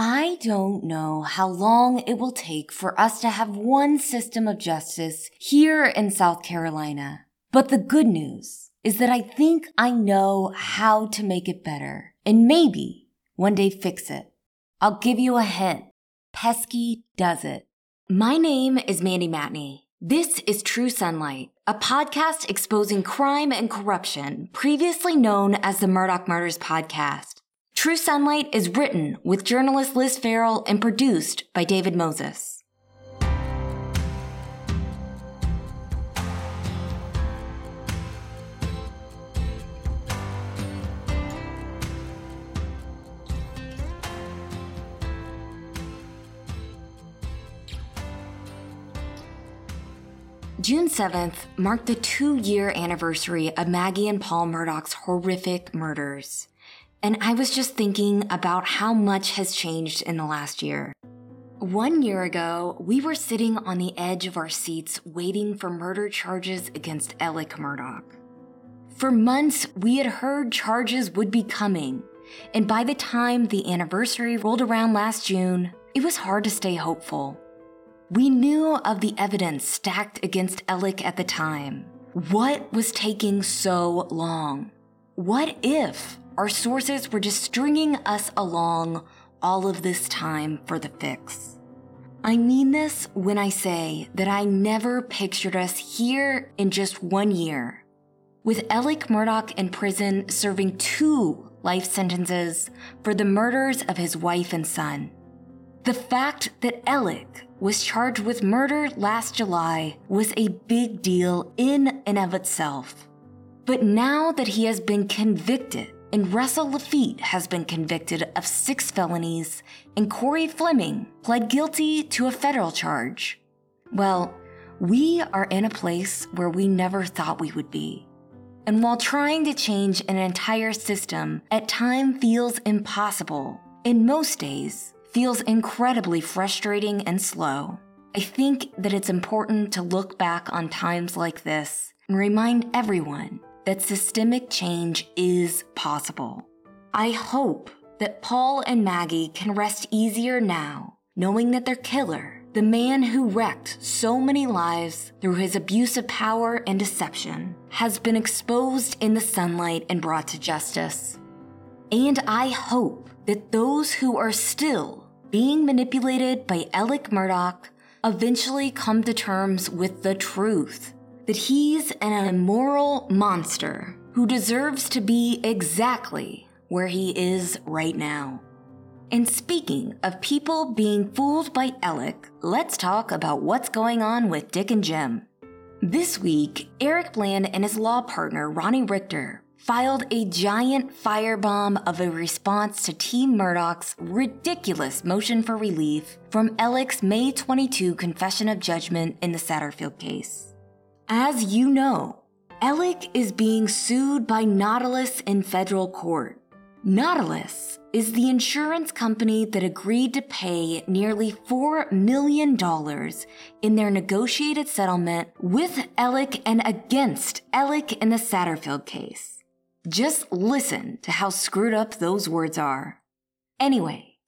I don't know how long it will take for us to have one system of justice here in South Carolina. But the good news is that I think I know how to make it better and maybe one day fix it. I'll give you a hint. Pesky does it. My name is Mandy Matney. This is True Sunlight, a podcast exposing crime and corruption previously known as the Murdaugh Murders Podcast. True Sunlight is written with journalist Liz Farrell and produced by David Moses. June 7th marked the two year anniversary of Maggie and Paul Murdaugh's horrific murders. And I was just thinking about how much has changed in the last year. One year ago, we were sitting on the edge of our seats waiting for murder charges against Alec Murdaugh. For months, we had heard charges would be coming, and by the time the anniversary rolled around last June, it was hard to stay hopeful. We knew of the evidence stacked against Alec at the time. What was taking so long? What if our sources were just stringing us along all of this time for the fix. I mean this when I say that I never pictured us here in just one year. With Alec Murdaugh in prison serving two life sentences for the murders of his wife and son. The fact that Alec was charged with murder last July was a big deal in and of itself. But now that he has been convicted and Russell Lafitte has been convicted of six felonies, and Corey Fleming pled guilty to a federal charge. Well, we are in a place where we never thought we would be. And while trying to change an entire system at time feels impossible, in most days feels incredibly frustrating and slow, I think that it's important to look back on times like this and remind everyone that systemic change is possible. I hope that Paul and Maggie can rest easier now, knowing that their killer, the man who wrecked so many lives through his abuse of power and deception, has been exposed in the sunlight and brought to justice. And I hope that those who are still being manipulated by Alec Murdaugh eventually come to terms with the truth that he's an immoral monster who deserves to be exactly where he is right now. And speaking of people being fooled by Alec, let's talk about what's going on with Dick and Jim. This week, Eric Bland and his law partner, Ronnie Richter, filed a giant firebomb of a response to Team Murdaugh's ridiculous motion for relief from Alec's May 22 confession of judgment in the Satterfield case. As you know, Alec is being sued by Nautilus in federal court. Nautilus is the insurance company that agreed to pay nearly $4 million in their negotiated settlement with Alec and against Alec in the Satterfield case. Just listen to how screwed up those words are. Anyway,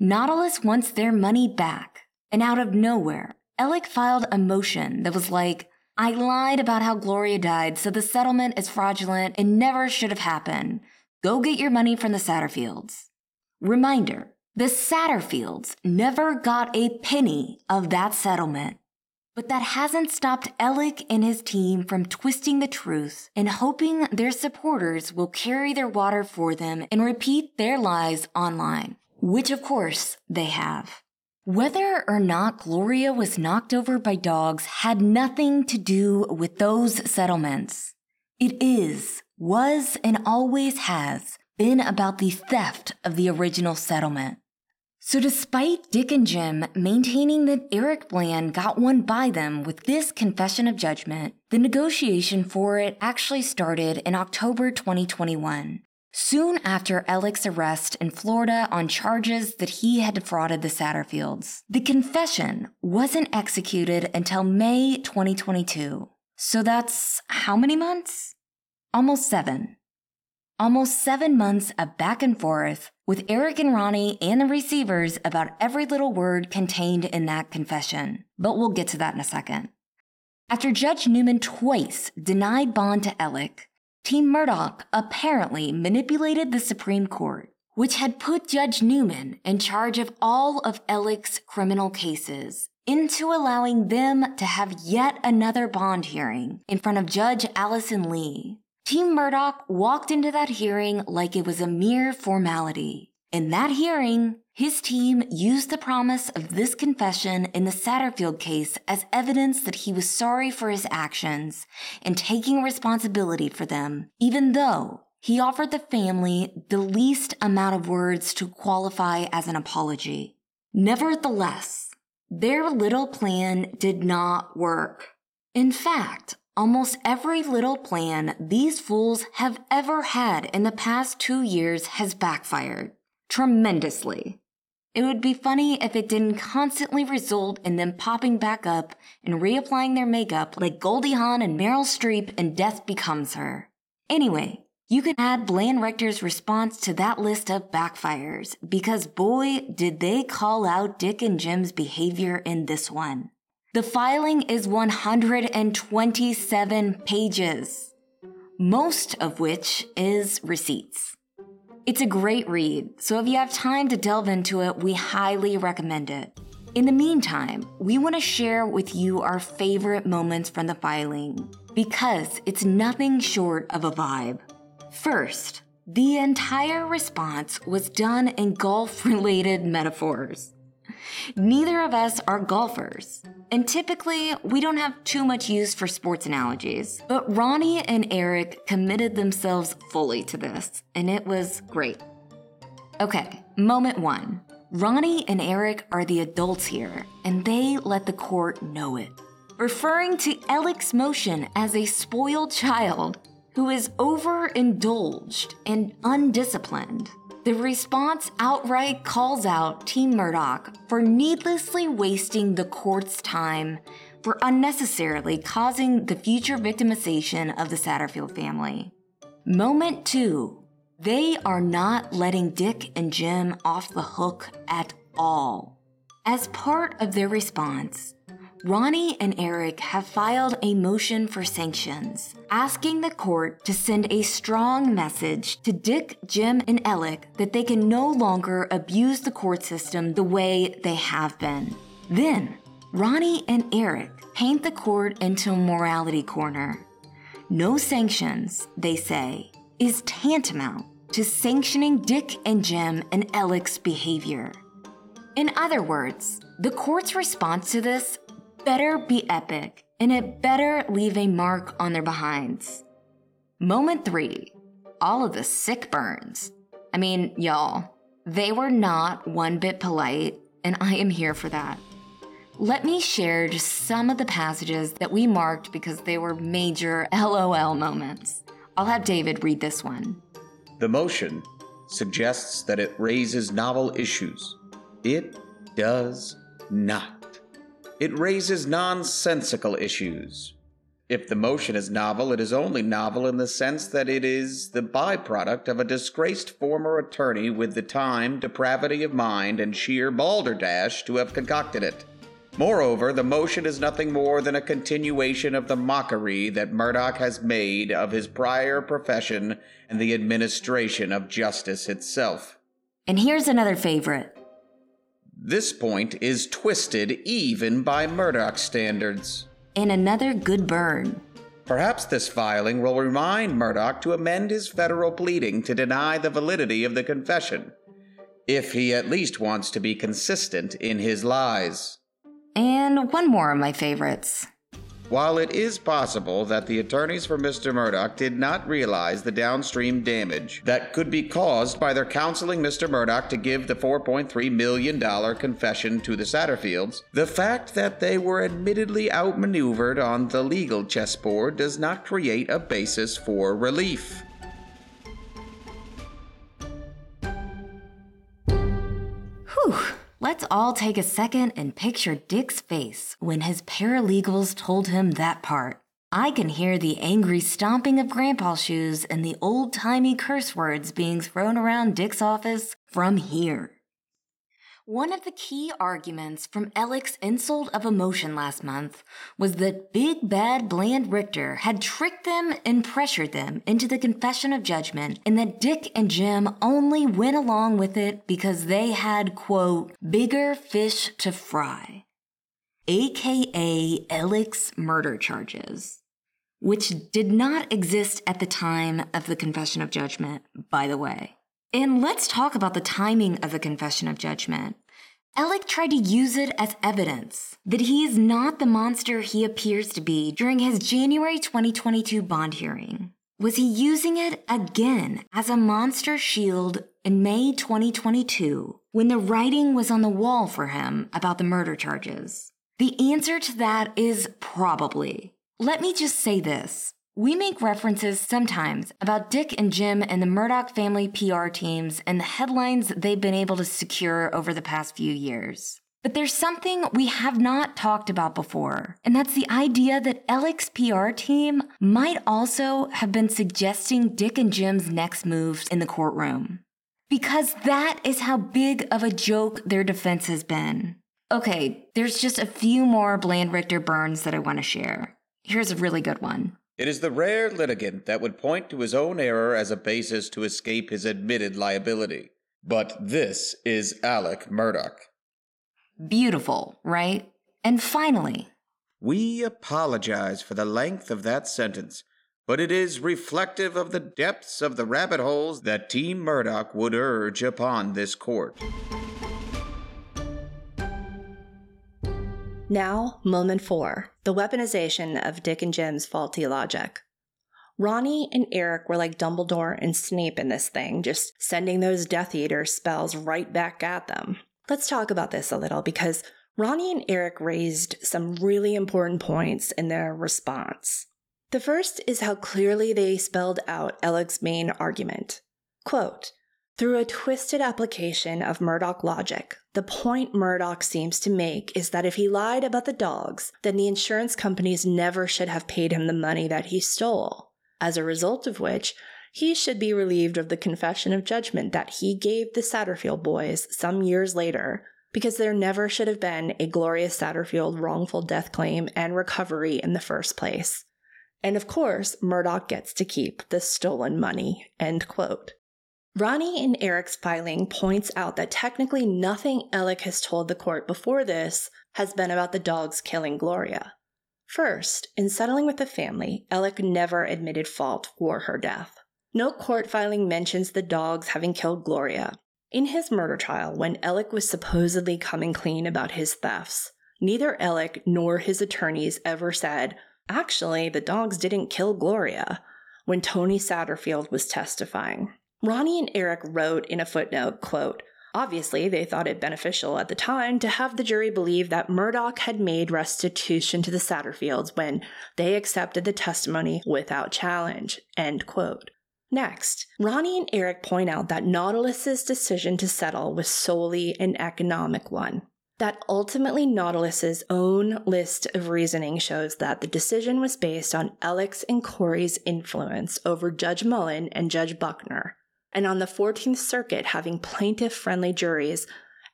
Nautilus wants their money back, and out of nowhere, Alec filed a motion that was like, I lied about how Gloria died, so the settlement is fraudulent and never should have happened. Go get your money from the Satterfields. Reminder the Satterfields never got a penny of that settlement. But that hasn't stopped Alec and his team from twisting the truth and hoping their supporters will carry their water for them and repeat their lies online, which of course they have. Whether or not Gloria was knocked over by dogs had nothing to do with those settlements. It is, was, and always has been about the theft of the original settlement. So, despite Dick and Jim maintaining that Eric Bland got one by them with this confession of judgment, the negotiation for it actually started in October 2021, soon after Alec's arrest in Florida on charges that he had defrauded the Satterfields. The confession wasn't executed until May 2022. So, that's how many months? Almost seven. Almost seven months of back and forth with Eric and Ronnie and the receivers about every little word contained in that confession. But we'll get to that in a second. After Judge Newman twice denied bond to Alec, Team Murdaugh apparently manipulated the Supreme Court, which had put Judge Newman in charge of all of Alec's criminal cases, into allowing them to have yet another bond hearing in front of Judge Allison Lee, Team Murdaugh walked into that hearing like it was a mere formality. In that hearing, his team used the promise of this confession in the Satterfield case as evidence that he was sorry for his actions and taking responsibility for them, even though he offered the family the least amount of words to qualify as an apology. Nevertheless, their little plan did not work. In fact, Almost every little plan these fools have ever had in the past two years has backfired. Tremendously. It would be funny if it didn't constantly result in them popping back up and reapplying their makeup like Goldie Hawn and Meryl Streep in Death Becomes Her. Anyway, you can add Bland Richter's response to that list of backfires because boy, did they call out Dick and Jim's behavior in this one. The filing is 127 pages, most of which is receipts. It's a great read, so if you have time to delve into it, we highly recommend it. In the meantime, we want to share with you our favorite moments from the filing because it's nothing short of a vibe. First, the entire response was done in golf related metaphors. Neither of us are golfers, and typically we don't have too much use for sports analogies. But Ronnie and Eric committed themselves fully to this, and it was great. Okay, moment one. Ronnie and Eric are the adults here, and they let the court know it. Referring to Alec's motion as a spoiled child who is overindulged and undisciplined. The response outright calls out Team Murdaugh for needlessly wasting the court's time for unnecessarily causing the future victimization of the Satterfield family. Moment two, they are not letting Dick and Jim off the hook at all. As part of their response, Ronnie and Eric have filed a motion for sanctions, asking the court to send a strong message to Dick, Jim, and Alec that they can no longer abuse the court system the way they have been. Then, Ronnie and Eric paint the court into a morality corner. No sanctions, they say, is tantamount to sanctioning Dick and Jim and Alec's behavior. In other words, the court's response to this better be epic, and it better leave a mark on their behinds. Moment three all of the sick burns. I mean, y'all, they were not one bit polite, and I am here for that. Let me share just some of the passages that we marked because they were major LOL moments. I'll have David read this one. The motion suggests that it raises novel issues. It does not. It raises nonsensical issues. If the motion is novel, it is only novel in the sense that it is the byproduct of a disgraced former attorney with the time, depravity of mind, and sheer balderdash to have concocted it. Moreover, the motion is nothing more than a continuation of the mockery that Murdaugh has made of his prior profession and the administration of justice itself. And here's another favorite. This point is twisted even by Murdaugh standards. And another good burn. Perhaps this filing will remind Murdaugh to amend his federal pleading to deny the validity of the confession, if he at least wants to be consistent in his lies. And one more of my favorites. While it is possible that the attorneys for Mr. Murdaugh did not realize the downstream damage that could be caused by their counseling Mr. Murdaugh to give the $4.3 million confession to the Satterfields, the fact that they were admittedly outmaneuvered on the legal chessboard does not create a basis for relief. Whew. Let's all take a second and picture Dick's face when his paralegals told him that part. I can hear the angry stomping of Grandpa's shoes and the old timey curse words being thrown around Dick's office from here. One of the key arguments from Alec's insult of emotion last month was that Big Bad Bland Richter had tricked them and pressured them into the confession of judgment, and that Dick and Jim only went along with it because they had, quote, bigger fish to fry, aka Alec's murder charges, which did not exist at the time of the confession of judgment, by the way. And let's talk about the timing of the confession of judgment. Alec tried to use it as evidence that he is not the monster he appears to be during his January 2022 bond hearing. Was he using it again as a monster shield in May 2022 when the writing was on the wall for him about the murder charges? The answer to that is probably. Let me just say this we make references sometimes about Dick and Jim and the Murdaugh family PR teams and the headlines they've been able to secure over the past few years. But there's something we have not talked about before, and that's the idea that Alec's PR team might also have been suggesting Dick and Jim's next moves in the courtroom. Because that is how big of a joke their defense has been. Okay, there's just a few more Bland Richter burns that I want to share. Here's a really good one. It is the rare litigant that would point to his own error as a basis to escape his admitted liability. But this is Alec Murdaugh. Beautiful, right? And finally, we apologize for the length of that sentence, but it is reflective of the depths of the rabbit holes that Team Murdaugh would urge upon this court. Now, moment four the weaponization of Dick and Jim's faulty logic. Ronnie and Eric were like Dumbledore and Snape in this thing, just sending those Death Eater spells right back at them. Let's talk about this a little because Ronnie and Eric raised some really important points in their response. The first is how clearly they spelled out Alec's main argument. Quote, through a twisted application of Murdaugh logic, the point Murdaugh seems to make is that if he lied about the dogs, then the insurance companies never should have paid him the money that he stole. As a result of which, he should be relieved of the confession of judgment that he gave the Satterfield boys some years later, because there never should have been a Gloria Satterfield wrongful death claim and recovery in the first place. And of course, Murdaugh gets to keep the stolen money. End quote. Ronnie and Eric's filing points out that technically nothing Alec has told the court before this has been about the dogs killing Gloria. First, in settling with the family, Alec never admitted fault for her death. No court filing mentions the dogs having killed Gloria. In his murder trial, when Alec was supposedly coming clean about his thefts, neither Alec nor his attorneys ever said, actually, the dogs didn't kill Gloria, when Tony Satterfield was testifying. Ronnie and Eric wrote in a footnote, quote, Obviously, they thought it beneficial at the time to have the jury believe that Murdaugh had made restitution to the Satterfields when they accepted the testimony without challenge. End quote. Next, Ronnie and Eric point out that Nautilus's decision to settle was solely an economic one. That ultimately Nautilus's own list of reasoning shows that the decision was based on Alex and Corey's influence over Judge Mullen and Judge Buckner, and on the 14th Circuit having plaintiff friendly juries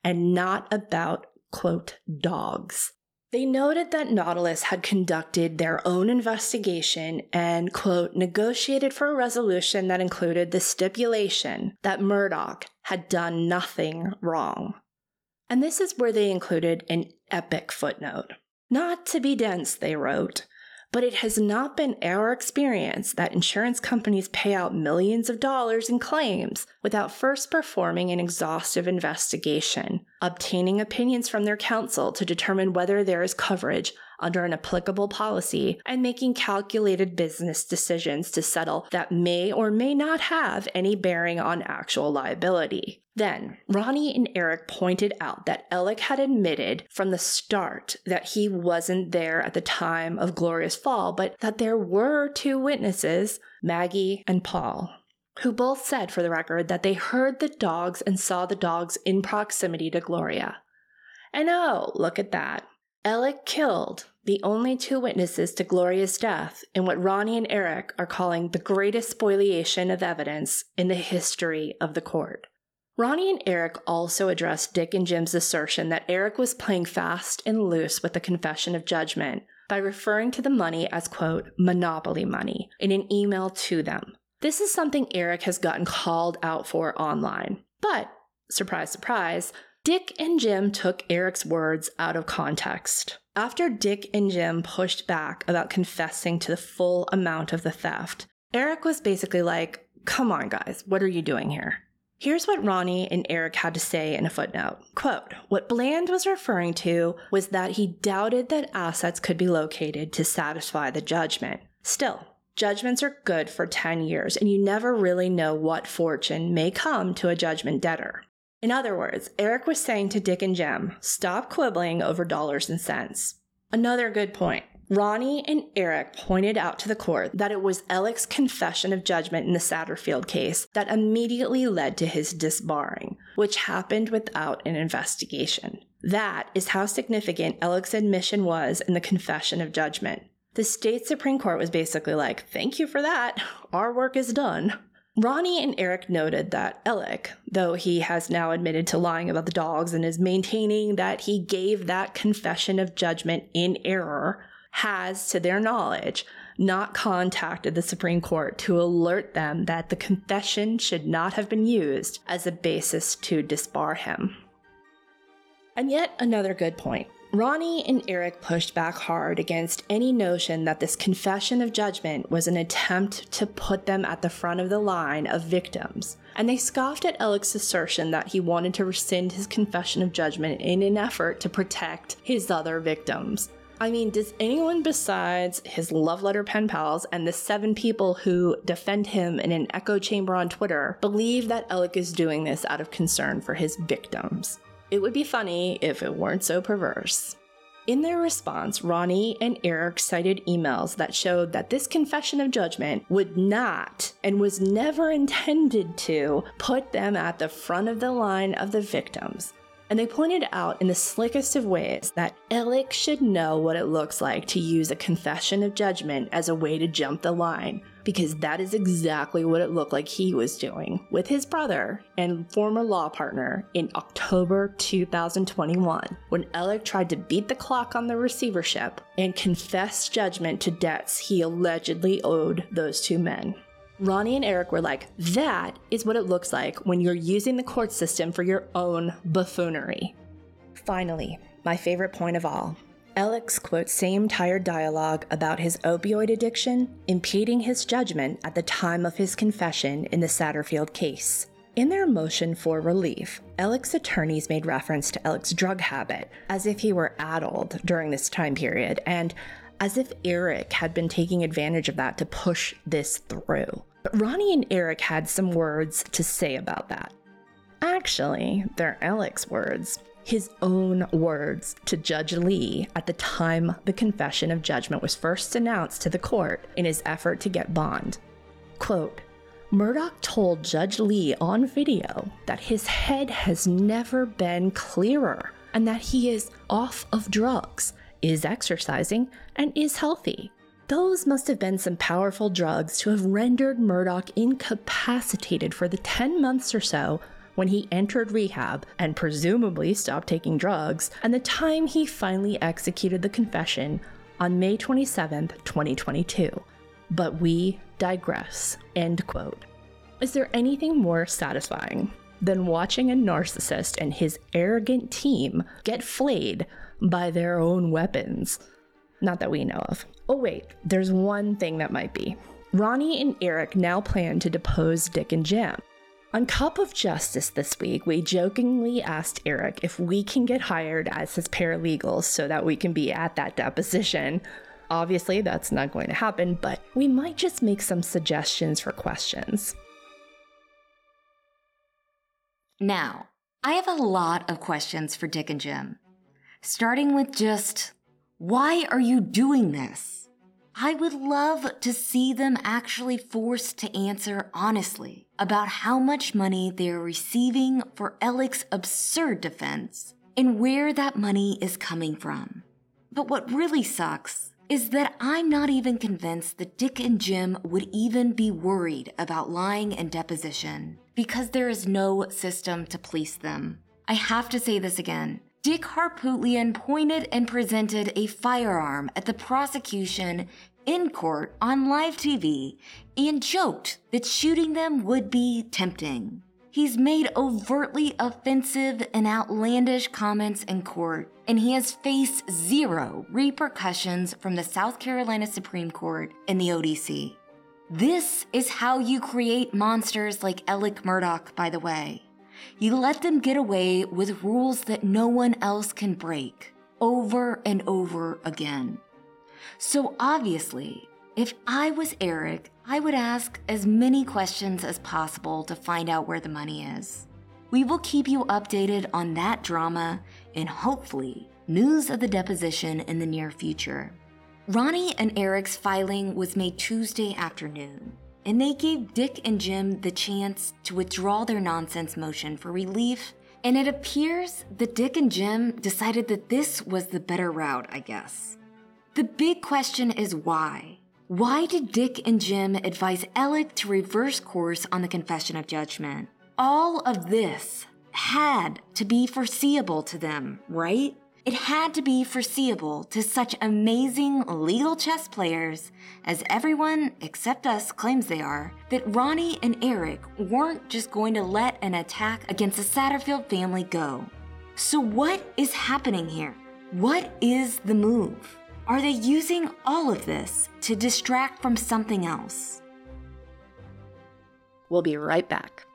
and not about, quote, dogs. They noted that Nautilus had conducted their own investigation and, quote, negotiated for a resolution that included the stipulation that Murdaugh had done nothing wrong. And this is where they included an epic footnote. Not to be dense, they wrote, but it has not been our experience that insurance companies pay out millions of dollars in claims without first performing an exhaustive investigation, obtaining opinions from their counsel to determine whether there is coverage under an applicable policy and making calculated business decisions to settle that may or may not have any bearing on actual liability. Then, Ronnie and Eric pointed out that Alec had admitted from the start that he wasn't there at the time of Gloria's fall, but that there were two witnesses, Maggie and Paul, who both said for the record that they heard the dogs and saw the dogs in proximity to Gloria. And oh, look at that. Alec killed the only two witnesses to Gloria's death in what Ronnie and Eric are calling the greatest spoliation of evidence in the history of the court. Ronnie and Eric also addressed Dick and Jim's assertion that Eric was playing fast and loose with the confession of judgment by referring to the money as, quote, monopoly money in an email to them. This is something Eric has gotten called out for online. But, surprise, surprise, Dick and Jim took Eric's words out of context. After Dick and Jim pushed back about confessing to the full amount of the theft, Eric was basically like, Come on, guys, what are you doing here? Here's what Ronnie and Eric had to say in a footnote. Quote, what Bland was referring to was that he doubted that assets could be located to satisfy the judgment. Still, judgments are good for 10 years, and you never really know what fortune may come to a judgment debtor. In other words, Eric was saying to Dick and Jim, stop quibbling over dollars and cents. Another good point. Ronnie and Eric pointed out to the court that it was Alec's confession of judgment in the Satterfield case that immediately led to his disbarring, which happened without an investigation. That is how significant Alec's admission was in the confession of judgment. The state Supreme Court was basically like, thank you for that. Our work is done. Ronnie and Eric noted that Alec, though he has now admitted to lying about the dogs and is maintaining that he gave that confession of judgment in error, has, to their knowledge, not contacted the Supreme Court to alert them that the confession should not have been used as a basis to disbar him. And yet another good point. Ronnie and Eric pushed back hard against any notion that this confession of judgment was an attempt to put them at the front of the line of victims, and they scoffed at Alec's assertion that he wanted to rescind his confession of judgment in an effort to protect his other victims. I mean, does anyone besides his love letter pen pals and the seven people who defend him in an echo chamber on Twitter believe that Alec is doing this out of concern for his victims? It would be funny if it weren't so perverse. In their response, Ronnie and Eric cited emails that showed that this confession of judgment would not and was never intended to put them at the front of the line of the victims, and they pointed out in the slickest of ways that Alec should know what it looks like to use a confession of judgment as a way to jump the line, because that is exactly what it looked like he was doing with his brother and former law partner in October 2021, when Alec tried to beat the clock on the receivership and confess judgment to debts he allegedly owed those two men. Ronnie and Eric were like, that is what it looks like when you're using the court system for your own buffoonery. Finally, my favorite point of all. Alex quotes same tired dialogue about his opioid addiction impeding his judgment at the time of his confession in the Satterfield case. In their motion for relief, Alec's attorneys made reference to Alec's drug habit as if he were addled during this time period, and as if Eric had been taking advantage of that to push this through. But Ronnie and Eric had some words to say about that. Actually, they're Alec's words, his own words to Judge Lee at the time the confession of judgment was first announced to the court in his effort to get bond. Quote, Murdaugh told Judge Lee on video that his head has never been clearer and that he is off of drugs is exercising, and is healthy. Those must have been some powerful drugs to have rendered Murdaugh incapacitated for the 10 months or so when he entered rehab and presumably stopped taking drugs, and the time he finally executed the confession on May 27, 2022. But we digress. End quote. Is there anything more satisfying than watching a narcissist and his arrogant team get flayed by their own weapons. Not that we know of. Oh, wait, there's one thing that might be. Ronnie and Eric now plan to depose Dick and Jim. On Cup of Justice this week, we jokingly asked Eric if we can get hired as his paralegals so that we can be at that deposition. Obviously, that's not going to happen, but we might just make some suggestions for questions. Now, I have a lot of questions for Dick and Jim. Starting with just, why are you doing this? I would love to see them actually forced to answer honestly about how much money they're receiving for Alec's absurd defense and where that money is coming from. But what really sucks is that I'm not even convinced that Dick and Jim would even be worried about lying in deposition because there is no system to police them. I have to say this again. Dick Harpootlian pointed and presented a firearm at the prosecution in court on live TV and joked that shooting them would be tempting. He's made overtly offensive and outlandish comments in court, and he has faced zero repercussions from the South Carolina Supreme Court and the ODC. This is how you create monsters like Alec Murdaugh, by the way. You let them get away with rules that no one else can break, over and over again. So obviously, if I was Eric, I would ask as many questions as possible to find out where the money is. We will keep you updated on that drama and hopefully news of the deposition in the near future. Ronnie and Eric's filing was made Tuesday afternoon, and they gave Dick and Jim the chance to withdraw their nonsense motion for relief. And it appears that Dick and Jim decided that this was the better route, I guess. The big question is why? Why did Dick and Jim advise Alec to reverse course on the confession of judgment? All of this had to be foreseeable to them, right? It had to be foreseeable to such amazing legal chess players, as everyone except us claims they are, that Ronnie and Eric weren't just going to let an attack against the Satterfield family go. So, what is happening here? What is the move? Are they using all of this to distract from something else? We'll be right back.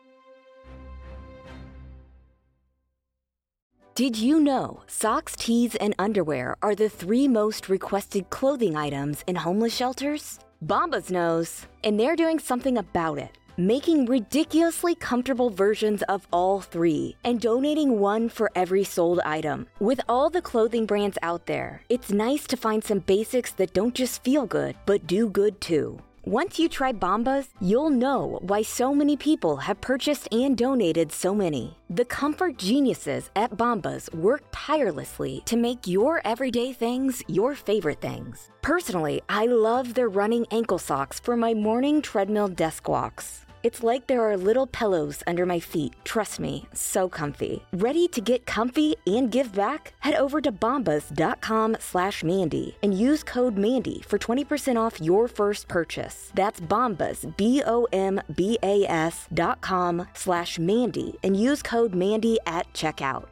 Did you know socks, tees, and underwear are the three most requested clothing items in homeless shelters? Bombas knows, and they're doing something about it making ridiculously comfortable versions of all three and donating one for every sold item. With all the clothing brands out there, it's nice to find some basics that don't just feel good, but do good too. Once you try Bombas, you'll know why so many people have purchased and donated so many. The comfort geniuses at Bombas work tirelessly to make your everyday things your favorite things. Personally, I love their running ankle socks for my morning treadmill desk walks. It's like there are little pillows under my feet. Trust me, so comfy. Ready to get comfy and give back? Head over to bombas.com slash Mandy and use code Mandy for 20% off your first purchase. That's bombas, B-O-M-B-A-S dot com slash Mandy and use code Mandy at checkout.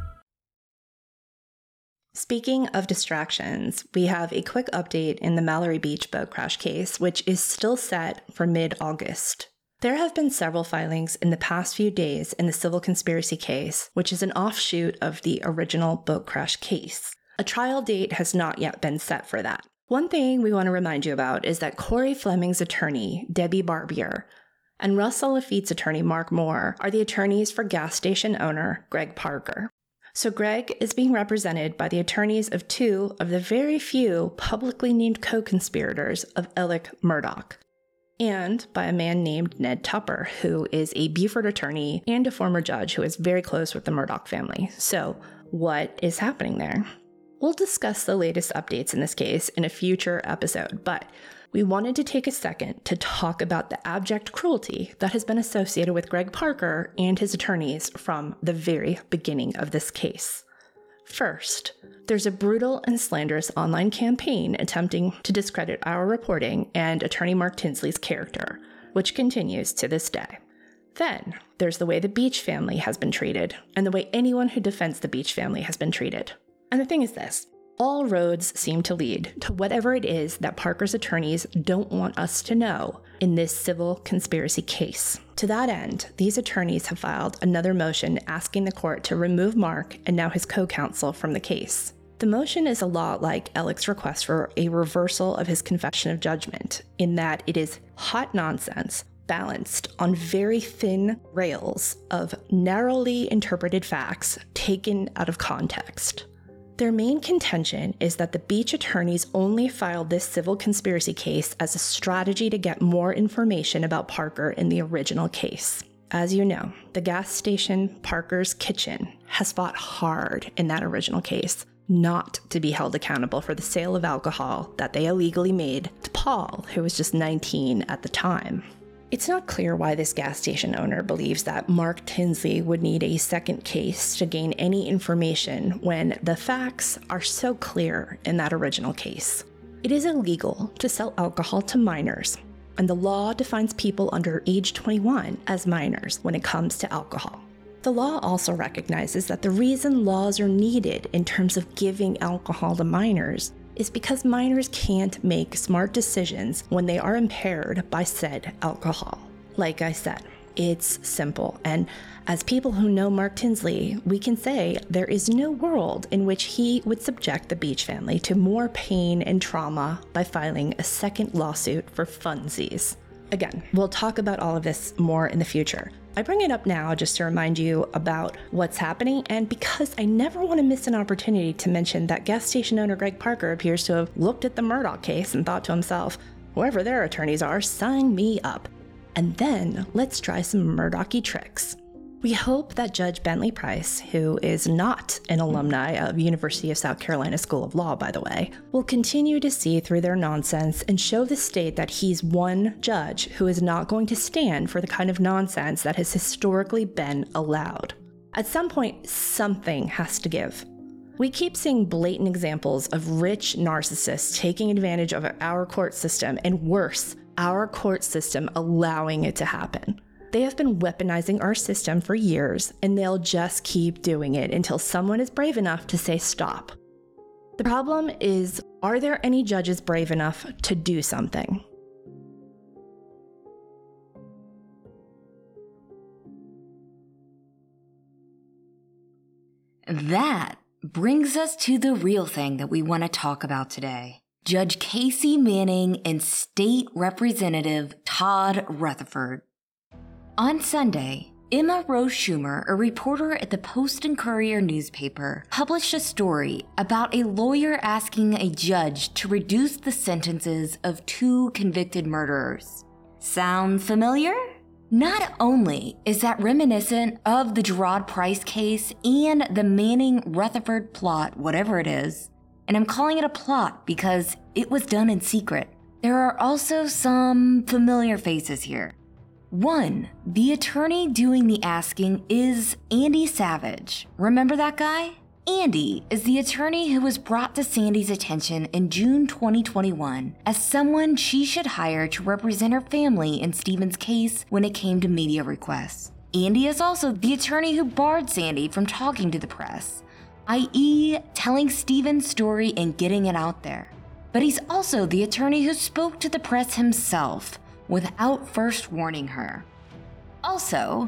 Speaking of distractions, we have a quick update in the Mallory Beach boat crash case, which is still set for mid August. There have been several filings in the past few days in the civil conspiracy case, which is an offshoot of the original boat crash case. A trial date has not yet been set for that. One thing we want to remind you about is that Corey Fleming's attorney, Debbie Barbier, and Russell Lafitte's attorney, Mark Moore, are the attorneys for gas station owner Greg Parker. So Greg is being represented by the attorneys of two of the very few publicly named co conspirators of Alec Murdaugh, and by a man named Ned Tupper, who is a Beaufort attorney and a former judge who is very close with the Murdaugh family. So, what is happening there? We'll discuss the latest updates in this case in a future episode, but we wanted to take a second to talk about the abject cruelty that has been associated with Greg Parker and his attorneys from the very beginning of this case. First, there's a brutal and slanderous online campaign attempting to discredit our reporting and attorney Mark Tinsley's character, which continues to this day. Then, there's the way the Beach family has been treated, and the way anyone who defends the Beach family has been treated. And the thing is this all roads seem to lead to whatever it is that Parker's attorneys don't want us to know in this civil conspiracy case. To that end, these attorneys have filed another motion asking the court to remove Mark and now his co counsel from the case. The motion is a lot like Alec's request for a reversal of his confession of judgment, in that it is hot nonsense balanced on very thin rails of narrowly interpreted facts taken out of context. Their main contention is that the Beach attorneys only filed this civil conspiracy case as a strategy to get more information about Parker in the original case. As you know, the gas station Parker's Kitchen has fought hard in that original case not to be held accountable for the sale of alcohol that they illegally made to Paul, who was just 19 at the time. It's not clear why this gas station owner believes that Mark Tinsley would need a second case to gain any information when the facts are so clear in that original case. It is illegal to sell alcohol to minors, and the law defines people under age 21 as minors when it comes to alcohol. The law also recognizes that the reason laws are needed in terms of giving alcohol to minors is because minors can't make smart decisions when they are impaired by said alcohol. Like I said, it's simple. And as people who know Mark Tinsley, we can say there is no world in which he would subject the Beach family to more pain and trauma by filing a second lawsuit for funsies. Again, we'll talk about all of this more in the future. I bring it up now just to remind you about what's happening, and because I never want to miss an opportunity to mention that gas station owner Greg Parker appears to have looked at the Murdaugh case and thought to himself, whoever their attorneys are, sign me up. And then let's try some Murdaughty tricks. We hope that Judge Bentley Price, who is not an alumni of University of South Carolina School of Law, by the way, will continue to see through their nonsense and show the state that he's one judge who is not going to stand for the kind of nonsense that has historically been allowed. At some point, something has to give. We keep seeing blatant examples of rich narcissists taking advantage of our court system, and worse, our court system allowing it to happen. They have been weaponizing our system for years, and they'll just keep doing it until someone is brave enough to say stop. The problem is are there any judges brave enough to do something? That brings us to the real thing that we want to talk about today. Judge Casey Manning and State Representative Todd Rutherford. On Sunday, Emma Rose Schumer, a reporter at the Post and Courier newspaper, published a story about a lawyer asking a judge to reduce the sentences of two convicted murderers. Sound familiar? Not only is that reminiscent of the Jeriod Price case and the Manning Rutherford plot, whatever it is, and I'm calling it a plot because it was done in secret, there are also some familiar faces here. One, the attorney doing the asking is Andy Savage. Remember that guy? Andy is the attorney who was brought to Sandy's attention in June 2021 as someone she should hire to represent her family in Stephen's case when it came to media requests. Andy is also the attorney who barred Sandy from talking to the press, i.e., telling Stephen's story and getting it out there. But he's also the attorney who spoke to the press himself without first warning her. Also,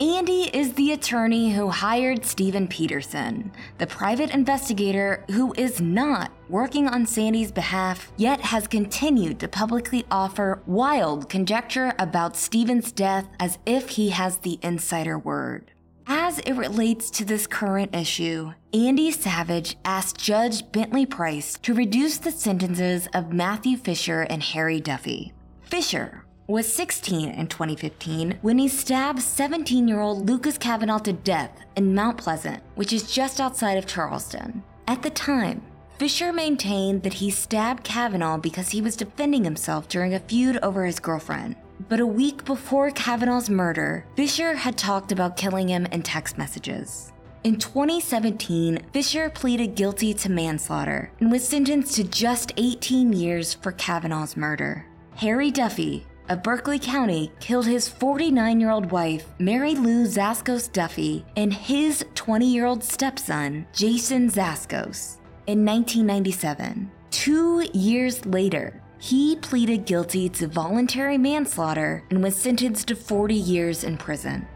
Andy is the attorney who hired Stephen Peterson, the private investigator who is not working on Sandy's behalf, yet has continued to publicly offer wild conjecture about Stephen's death as if he has the insider word. As it relates to this current issue, Andy Savage asked Judge Bentley Price to reduce the sentences of Matthew Fisher and Harry Duffy. Fisher was 16 in 2015 when he stabbed 17 year old Lucas Kavanaugh to death in Mount Pleasant, which is just outside of Charleston. At the time, Fisher maintained that he stabbed Kavanaugh because he was defending himself during a feud over his girlfriend. But a week before Kavanaugh's murder, Fisher had talked about killing him in text messages. In 2017, Fisher pleaded guilty to manslaughter and was sentenced to just 18 years for Kavanaugh's murder. Harry Duffy of Berkeley County killed his 49 year old wife, Mary Lou Zaskos Duffy, and his 20 year old stepson, Jason Zaskos, in 1997. Two years later, he pleaded guilty to voluntary manslaughter and was sentenced to 40 years in prison.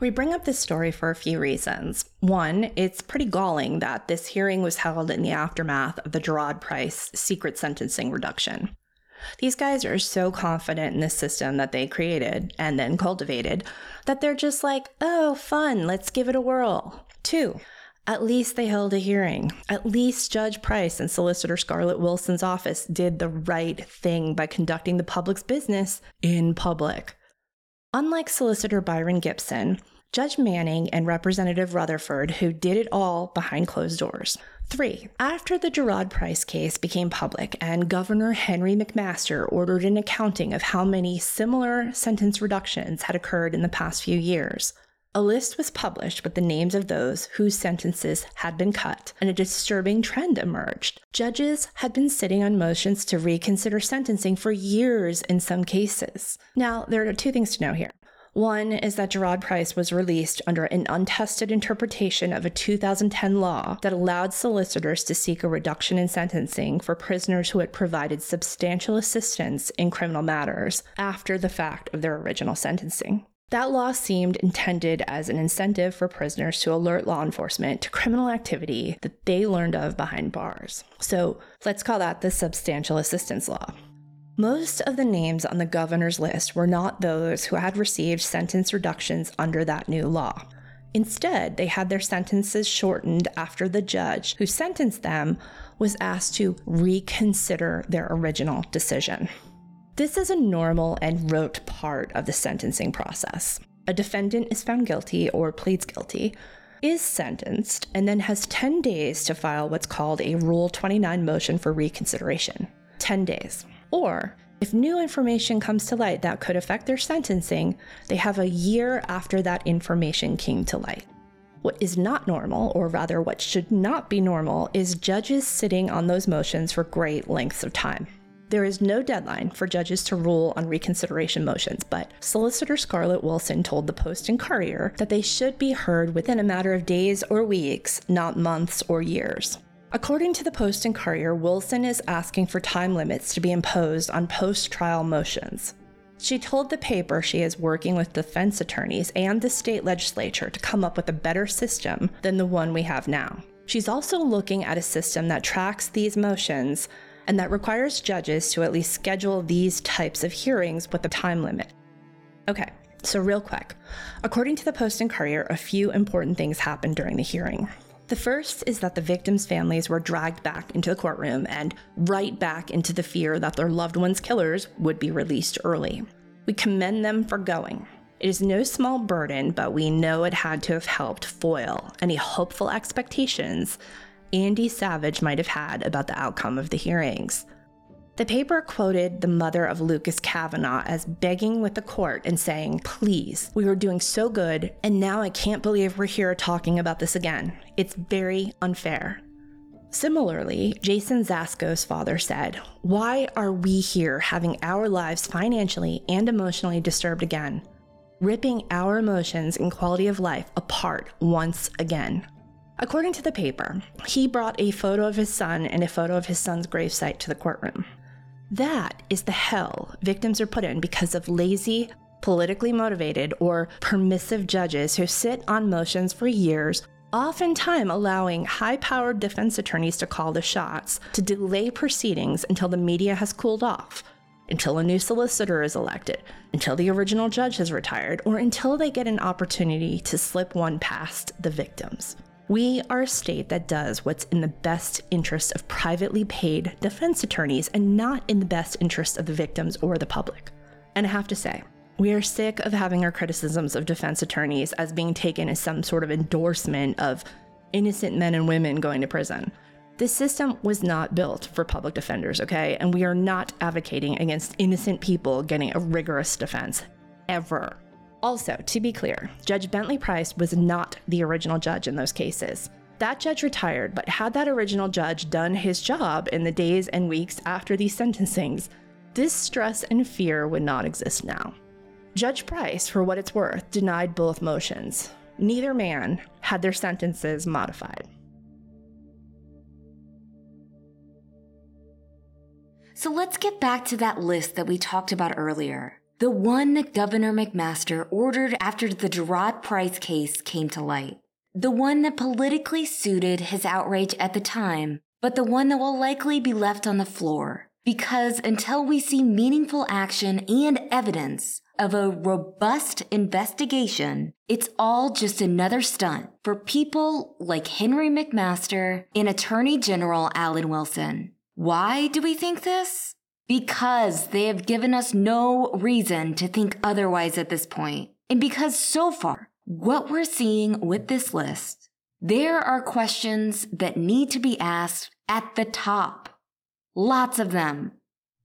We bring up this story for a few reasons. One, it's pretty galling that this hearing was held in the aftermath of the Jeriod Price secret sentencing reduction. These guys are so confident in the system that they created and then cultivated that they're just like, oh, fun, let's give it a whirl. Two, at least they held a hearing. At least Judge Price and Solicitor Scarlett Wilson's office did the right thing by conducting the public's business in public. Unlike Solicitor Byron Gibson, Judge Manning and Representative Rutherford, who did it all behind closed doors. Three, after the Jeriod Price case became public and Governor Henry McMaster ordered an accounting of how many similar sentence reductions had occurred in the past few years, a list was published with the names of those whose sentences had been cut, and a disturbing trend emerged. Judges had been sitting on motions to reconsider sentencing for years in some cases. Now, there are two things to know here. One is that Jeriod Price was released under an untested interpretation of a 2010 law that allowed solicitors to seek a reduction in sentencing for prisoners who had provided substantial assistance in criminal matters after the fact of their original sentencing. That law seemed intended as an incentive for prisoners to alert law enforcement to criminal activity that they learned of behind bars. So let's call that the substantial assistance law. Most of the names on the governor's list were not those who had received sentence reductions under that new law. Instead, they had their sentences shortened after the judge who sentenced them was asked to reconsider their original decision. This is a normal and rote part of the sentencing process. A defendant is found guilty or pleads guilty, is sentenced, and then has 10 days to file what's called a Rule 29 motion for reconsideration. 10 days. Or, if new information comes to light that could affect their sentencing, they have a year after that information came to light. What is not normal, or rather what should not be normal, is judges sitting on those motions for great lengths of time. There is no deadline for judges to rule on reconsideration motions, but Solicitor Scarlett Wilson told the Post and Courier that they should be heard within a matter of days or weeks, not months or years. According to the Post and Courier, Wilson is asking for time limits to be imposed on post trial motions. She told the paper she is working with defense attorneys and the state legislature to come up with a better system than the one we have now. She's also looking at a system that tracks these motions and that requires judges to at least schedule these types of hearings with a time limit. Okay, so real quick. According to the Post and Courier, a few important things happened during the hearing. The first is that the victims' families were dragged back into the courtroom and right back into the fear that their loved ones' killers would be released early. We commend them for going. It is no small burden, but we know it had to have helped foil any hopeful expectations Andy Savage might have had about the outcome of the hearings. The paper quoted the mother of Lucas Kavanaugh as begging with the court and saying, Please, we were doing so good, and now I can't believe we're here talking about this again. It's very unfair. Similarly, Jason Zaskos' father said, Why are we here having our lives financially and emotionally disturbed again? Ripping our emotions and quality of life apart once again. According to the paper, he brought a photo of his son and a photo of his son's gravesite to the courtroom. That is the hell victims are put in because of lazy, politically motivated, or permissive judges who sit on motions for years, oftentimes allowing high powered defense attorneys to call the shots, to delay proceedings until the media has cooled off, until a new solicitor is elected, until the original judge has retired, or until they get an opportunity to slip one past the victims. We are a state that does what's in the best interest of privately paid defense attorneys and not in the best interest of the victims or the public. And I have to say, we are sick of having our criticisms of defense attorneys as being taken as some sort of endorsement of innocent men and women going to prison. This system was not built for public defenders, okay? And we are not advocating against innocent people getting a rigorous defense, ever. Also, to be clear, Judge Bentley Price was not the original judge in those cases. That judge retired, but had that original judge done his job in the days and weeks after these sentencings, this stress and fear would not exist now. Judge Price, for what it's worth, denied both motions. Neither man had their sentences modified. So let's get back to that list that we talked about earlier. The one that Governor McMaster ordered after the Jeriod Price case came to light. The one that politically suited his outrage at the time, but the one that will likely be left on the floor. Because until we see meaningful action and evidence of a robust investigation, it's all just another stunt for people like Henry McMaster and Attorney General Alan Wilson. Why do we think this? Because they have given us no reason to think otherwise at this point. And because so far, what we're seeing with this list, there are questions that need to be asked at the top. Lots of them.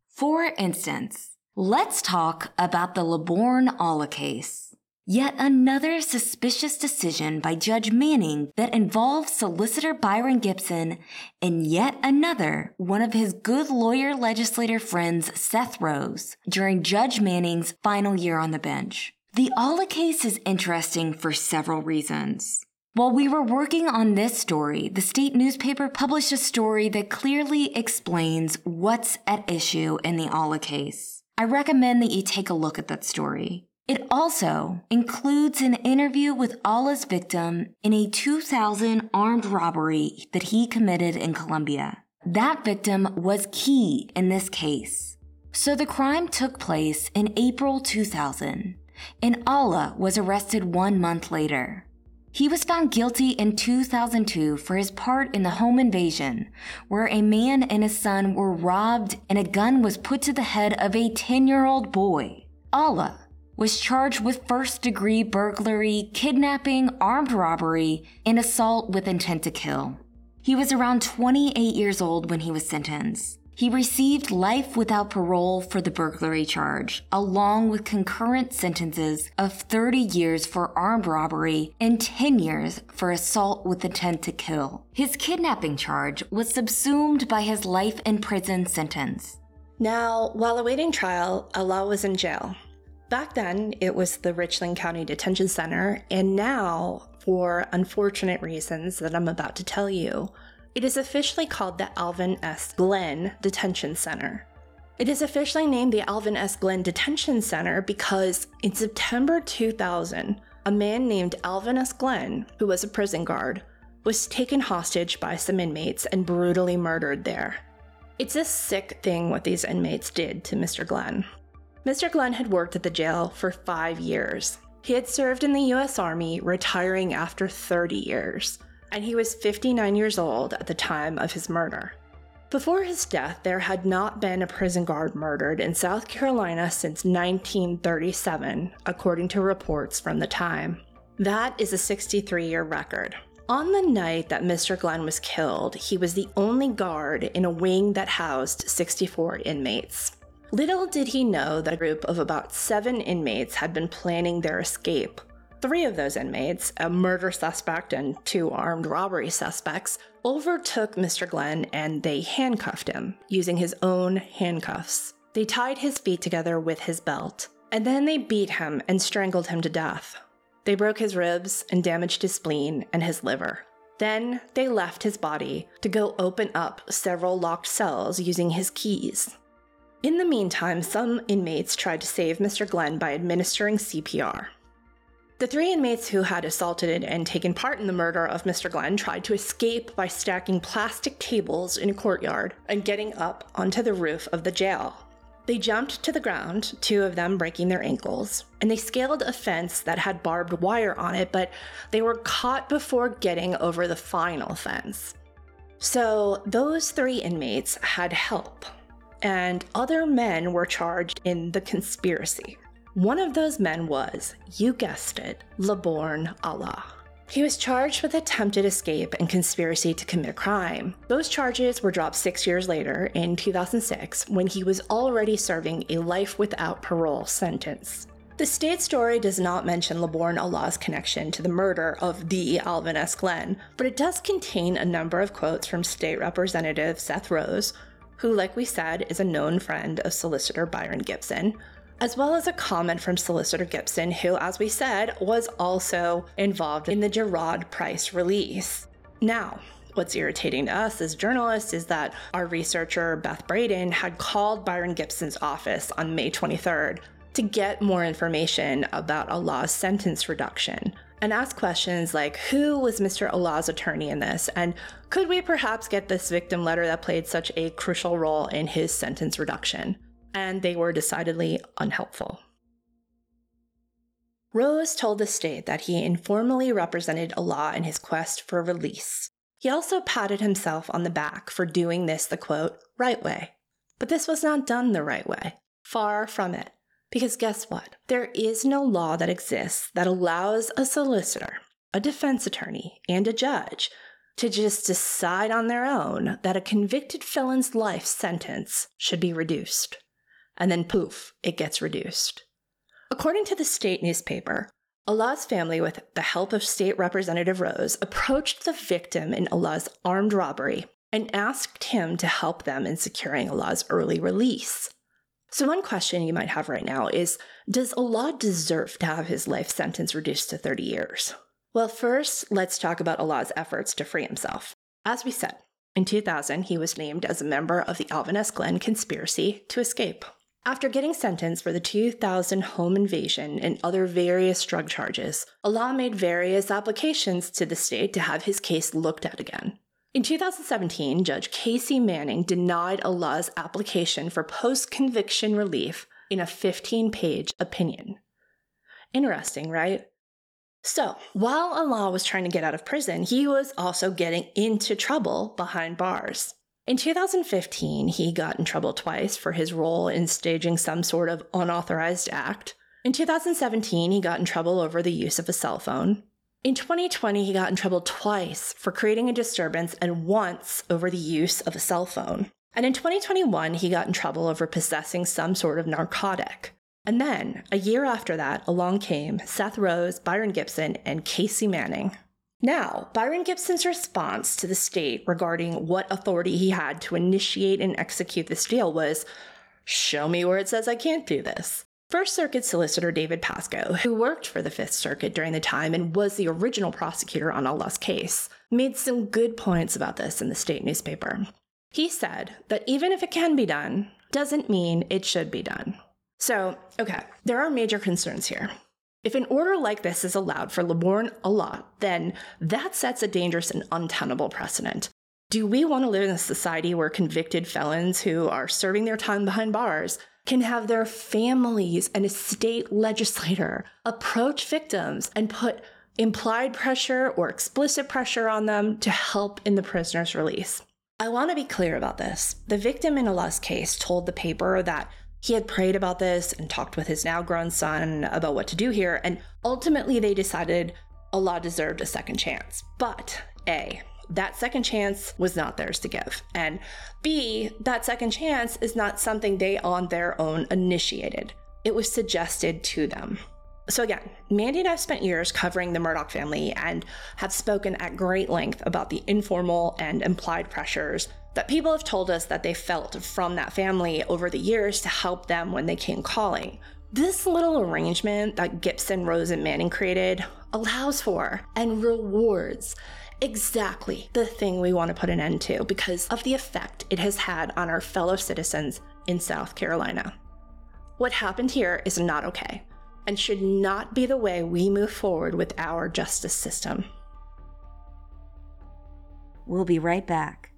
For instance, let's talk about the LeBourne Alla case. Yet another suspicious decision by Judge Manning that involved solicitor Byron Gibson and yet another one of his good lawyer legislator friends, Seth Rose, during Judge Manning's final year on the bench. The Alla case is interesting for several reasons. While we were working on this story, the state newspaper published a story that clearly explains what's at issue in the Alla case. I recommend that you take a look at that story. It also includes an interview with Alla's victim in a 2000 armed robbery that he committed in Columbia. That victim was key in this case. So the crime took place in April 2000, and Alla was arrested one month later. He was found guilty in 2002 for his part in the home invasion, where a man and his son were robbed and a gun was put to the head of a 10 year old boy. Alla was charged with first degree burglary, kidnapping, armed robbery, and assault with intent to kill. He was around 28 years old when he was sentenced. He received life without parole for the burglary charge, along with concurrent sentences of 30 years for armed robbery and 10 years for assault with intent to kill. His kidnapping charge was subsumed by his life in prison sentence. Now, while awaiting trial, Alla was in jail. Back then, it was the Richland County Detention Center, and now, for unfortunate reasons that I'm about to tell you, it is officially called the Alvin S. Glenn Detention Center. It is officially named the Alvin S. Glenn Detention Center because in September 2000, a man named Alvin S. Glenn, who was a prison guard, was taken hostage by some inmates and brutally murdered there. It's a sick thing what these inmates did to Mr. Glenn. Mr. Glenn had worked at the jail for five years. He had served in the U.S. Army, retiring after 30 years, and he was 59 years old at the time of his murder. Before his death, there had not been a prison guard murdered in South Carolina since 1937, according to reports from the time. That is a 63 year record. On the night that Mr. Glenn was killed, he was the only guard in a wing that housed 64 inmates. Little did he know that a group of about seven inmates had been planning their escape. Three of those inmates, a murder suspect and two armed robbery suspects, overtook Mr. Glenn and they handcuffed him using his own handcuffs. They tied his feet together with his belt, and then they beat him and strangled him to death. They broke his ribs and damaged his spleen and his liver. Then they left his body to go open up several locked cells using his keys. In the meantime, some inmates tried to save Mr. Glenn by administering CPR. The three inmates who had assaulted and taken part in the murder of Mr. Glenn tried to escape by stacking plastic tables in a courtyard and getting up onto the roof of the jail. They jumped to the ground, two of them breaking their ankles, and they scaled a fence that had barbed wire on it, but they were caught before getting over the final fence. So, those three inmates had help and other men were charged in the conspiracy. One of those men was, you guessed it, LeBourne Alla. He was charged with attempted escape and conspiracy to commit a crime. Those charges were dropped six years later, in 2006, when he was already serving a life without parole sentence. The state story does not mention LeBourne Allah's connection to the murder of the Alvin S. Glenn, but it does contain a number of quotes from State Representative Seth Rose, who, like we said, is a known friend of solicitor Byron Gibson, as well as a comment from solicitor Gibson, who, as we said, was also involved in the Jeriod Price release. Now, What's irritating to us as journalists is that our researcher, Beth Braden, had called Byron Gibson's office on May 23rd to get more information about Allah's sentence reduction and ask questions like who was Mr. Allah's attorney in this? And could we perhaps get this victim letter that played such a crucial role in his sentence reduction? And they were decidedly unhelpful. Rose told the state that he informally represented Allah in his quest for release. He also patted himself on the back for doing this the quote, right way. But this was not done the right way. Far from it. Because guess what? There is no law that exists that allows a solicitor, a defense attorney, and a judge to just decide on their own that a convicted felon's life sentence should be reduced. And then poof, it gets reduced. According to the state newspaper, Allah's family, with the help of State Representative Rose, approached the victim in Allah's armed robbery and asked him to help them in securing Allah's early release. So, one question you might have right now is Does Allah deserve to have his life sentence reduced to 30 years? Well, first, let's talk about Allah's efforts to free himself. As we said, in 2000, he was named as a member of the Alvin S. Glenn conspiracy to escape. After getting sentenced for the 2000 home invasion and other various drug charges, Allah made various applications to the state to have his case looked at again. In 2017, Judge Casey Manning denied Allah's application for post conviction relief in a 15 page opinion. Interesting, right? So, while Allah was trying to get out of prison, he was also getting into trouble behind bars. In 2015, he got in trouble twice for his role in staging some sort of unauthorized act. In 2017, he got in trouble over the use of a cell phone. In 2020, he got in trouble twice for creating a disturbance and once over the use of a cell phone. And in 2021, he got in trouble over possessing some sort of narcotic. And then, a year after that, along came Seth Rose, Byron Gibson, and Casey Manning. Now, Byron Gibson's response to the state regarding what authority he had to initiate and execute this deal was show me where it says I can't do this. First Circuit solicitor David Pascoe, who worked for the Fifth Circuit during the time and was the original prosecutor on Allah's case, made some good points about this in the state newspaper. He said that even if it can be done, doesn't mean it should be done. So, okay, there are major concerns here. If an order like this is allowed for LeBourne Allah, then that sets a dangerous and untenable precedent. Do we want to live in a society where convicted felons who are serving their time behind bars can have their families and a state legislator approach victims and put implied pressure or explicit pressure on them to help in the prisoner's release. I want to be clear about this. The victim in Allah's case told the paper that he had prayed about this and talked with his now grown son about what to do here, and ultimately they decided Allah deserved a second chance. But A, that second chance was not theirs to give. And B, that second chance is not something they on their own initiated. It was suggested to them. So, again, Mandy and I have spent years covering the Murdaugh family and have spoken at great length about the informal and implied pressures that people have told us that they felt from that family over the years to help them when they came calling. This little arrangement that Gibson, Rose, and Manning created allows for and rewards exactly the thing we want to put an end to because of the effect it has had on our fellow citizens in South Carolina. What happened here is not okay and should not be the way we move forward with our justice system. We'll be right back.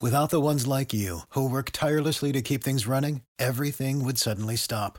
Without the ones like you, who work tirelessly to keep things running, everything would suddenly stop.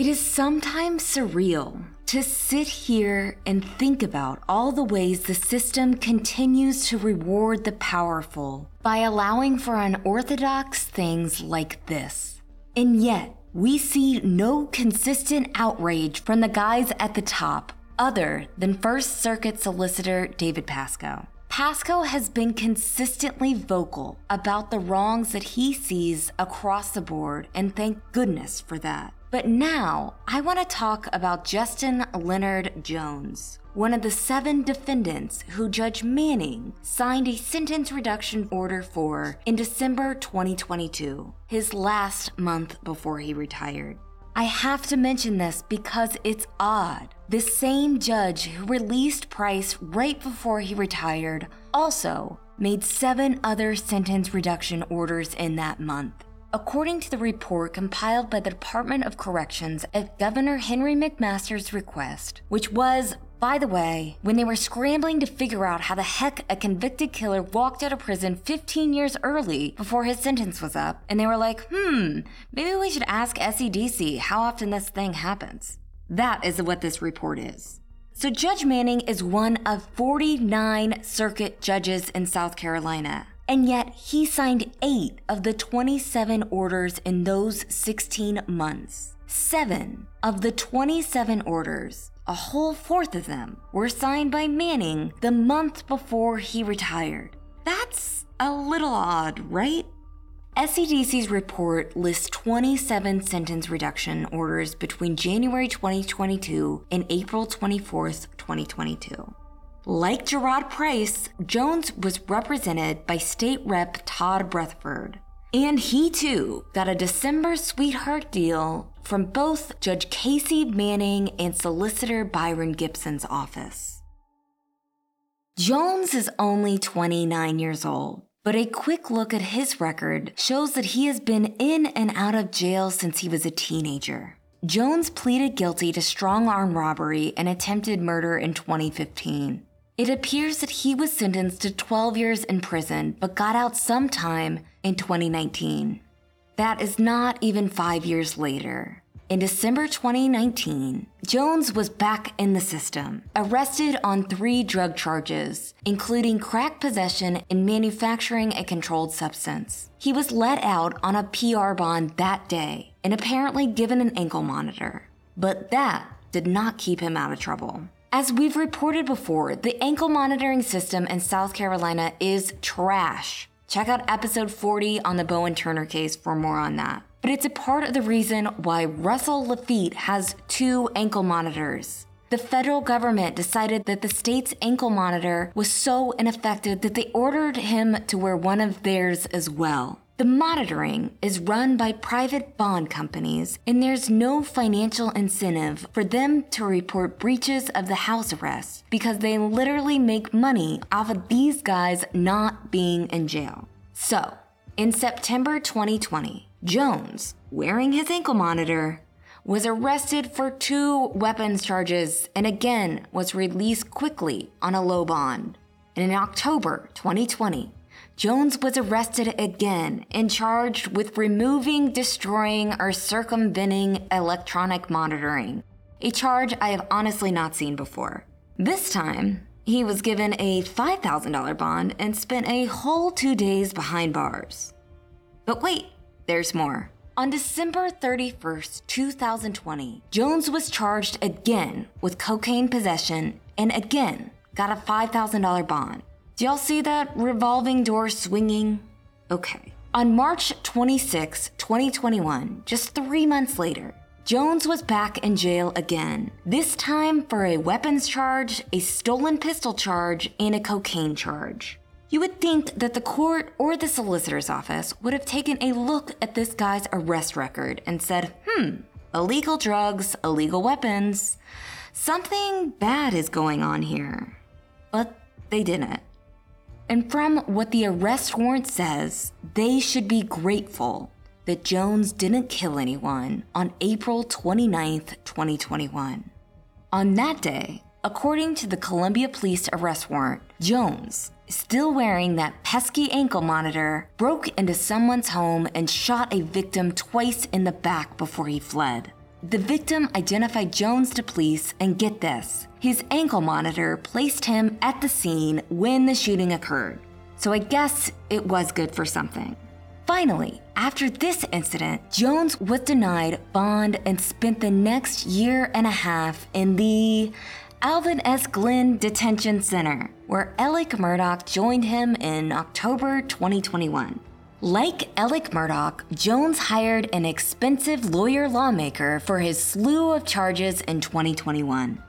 It is sometimes surreal to sit here and think about all the ways the system continues to reward the powerful by allowing for unorthodox things like this. And yet, we see no consistent outrage from the guys at the top other than First Circuit Solicitor David Pascoe. Pascoe has been consistently vocal about the wrongs that he sees across the board, and thank goodness for that. But now, I want to talk about Justin Leonard Jones, one of the seven defendants who Judge Manning signed a sentence reduction order for in December 2022, his last month before he retired. I have to mention this because it's odd. The same judge who released Price right before he retired also made seven other sentence reduction orders in that month. According to the report compiled by the Department of Corrections at Governor Henry McMaster's request, which was, by the way, when they were scrambling to figure out how the heck a convicted killer walked out of prison 15 years early before his sentence was up, and they were like, hmm, maybe we should ask SCDC how often this thing happens. That is what this report is. So, Judge Manning is one of 49 circuit judges in South Carolina. And yet, he signed eight of the 27 orders in those 16 months. Seven of the 27 orders a whole fourth of them were signed by Manning the month before he retired. That's a little odd, right? SCDC's report lists 27 sentence reduction orders between January 2022 and April 24, 2022. Like Jeriod Price, Jones was represented by State Rep Todd Rutherford, and he too got a December sweetheart deal from both Judge Casey Manning and Solicitor Byron Gibson's office. Jones is only 29 years old, but a quick look at his record shows that he has been in and out of jail since he was a teenager. Jones pleaded guilty to strong arm robbery and attempted murder in 2015. It appears that he was sentenced to 12 years in prison but got out sometime in 2019. That is not even five years later. In December 2019, Jones was back in the system, arrested on three drug charges, including crack possession and manufacturing a controlled substance. He was let out on a PR bond that day and apparently given an ankle monitor. But that did not keep him out of trouble. As we've reported before, the ankle monitoring system in South Carolina is trash. Check out episode 40 on the Bowen Turner case for more on that. But it's a part of the reason why Russell Lafitte has two ankle monitors. The federal government decided that the state's ankle monitor was so ineffective that they ordered him to wear one of theirs as well. The monitoring is run by private bond companies, and there's no financial incentive for them to report breaches of the house arrest because they literally make money off of these guys not being in jail. So, in September 2020, Jones, wearing his ankle monitor, was arrested for two weapons charges and again was released quickly on a low bond. And in October 2020, Jones was arrested again and charged with removing, destroying, or circumventing electronic monitoring, a charge I have honestly not seen before. This time, he was given a $5,000 bond and spent a whole two days behind bars. But wait, there's more. On December 31st, 2020, Jones was charged again with cocaine possession and again got a $5,000 bond. Do y'all see that revolving door swinging? Okay. On March 26, 2021, just three months later, Jones was back in jail again, this time for a weapons charge, a stolen pistol charge, and a cocaine charge. You would think that the court or the solicitor's office would have taken a look at this guy's arrest record and said, hmm, illegal drugs, illegal weapons, something bad is going on here. But they didn't. And from what the arrest warrant says, they should be grateful that Jones didn't kill anyone on April 29, 2021. On that day, according to the Columbia Police arrest warrant, Jones, still wearing that pesky ankle monitor, broke into someone's home and shot a victim twice in the back before he fled. The victim identified Jones to police, and get this his ankle monitor placed him at the scene when the shooting occurred. So I guess it was good for something. Finally, after this incident, Jones was denied bond and spent the next year and a half in the Alvin S. Glenn Detention Center, where Alec Murdaugh joined him in October 2021. Like Alec Murdaugh, Jones hired an expensive lawyer lawmaker for his slew of charges in 2021.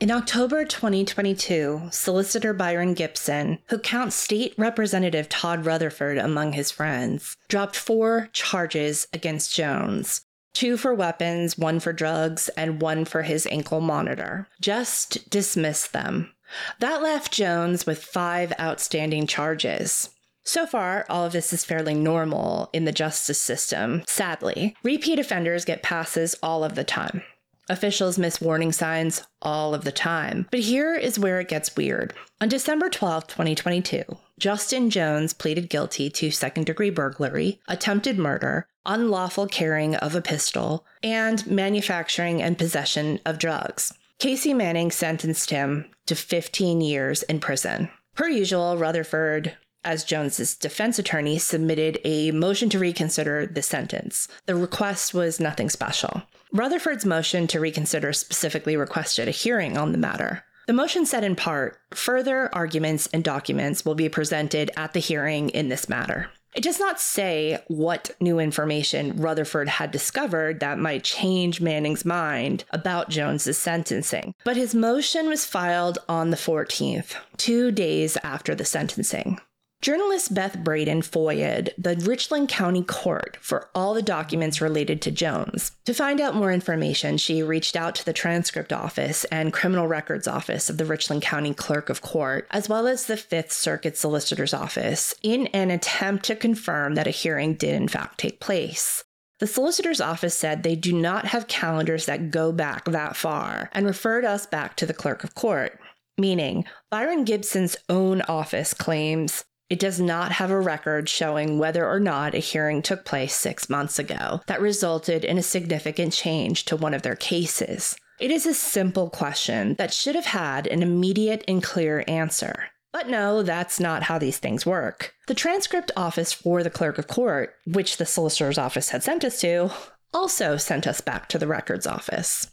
In October 2022, Solicitor Byron Gibson, who counts State Representative Todd Rutherford among his friends, dropped four charges against Jones two for weapons, one for drugs, and one for his ankle monitor. Just dismissed them. That left Jones with five outstanding charges. So far, all of this is fairly normal in the justice system, sadly. Repeat offenders get passes all of the time. Officials miss warning signs all of the time. But here is where it gets weird. On December 12, 2022, Justin Jones pleaded guilty to second degree burglary, attempted murder, unlawful carrying of a pistol, and manufacturing and possession of drugs. Casey Manning sentenced him to 15 years in prison. Per usual, Rutherford as Jones's defense attorney, submitted a motion to reconsider the sentence. The request was nothing special. Rutherford's motion to reconsider specifically requested a hearing on the matter. The motion said in part, further arguments and documents will be presented at the hearing in this matter. It does not say what new information Rutherford had discovered that might change Manning's mind about Jones's sentencing, but his motion was filed on the 14th, two days after the sentencing. Journalist Beth Braden FOIA'd the Richland County Court for all the documents related to Jones. To find out more information, she reached out to the transcript office and criminal records office of the Richland County Clerk of Court, as well as the Fifth Circuit Solicitor's Office, in an attempt to confirm that a hearing did in fact take place. The solicitor's office said they do not have calendars that go back that far and referred us back to the clerk of court. Meaning, Byron Gibson's own office claims it does not have a record showing whether or not a hearing took place six months ago that resulted in a significant change to one of their cases. It is a simple question that should have had an immediate and clear answer. But no, that's not how these things work. The transcript office for the clerk of court, which the solicitor's office had sent us to, also sent us back to the records office.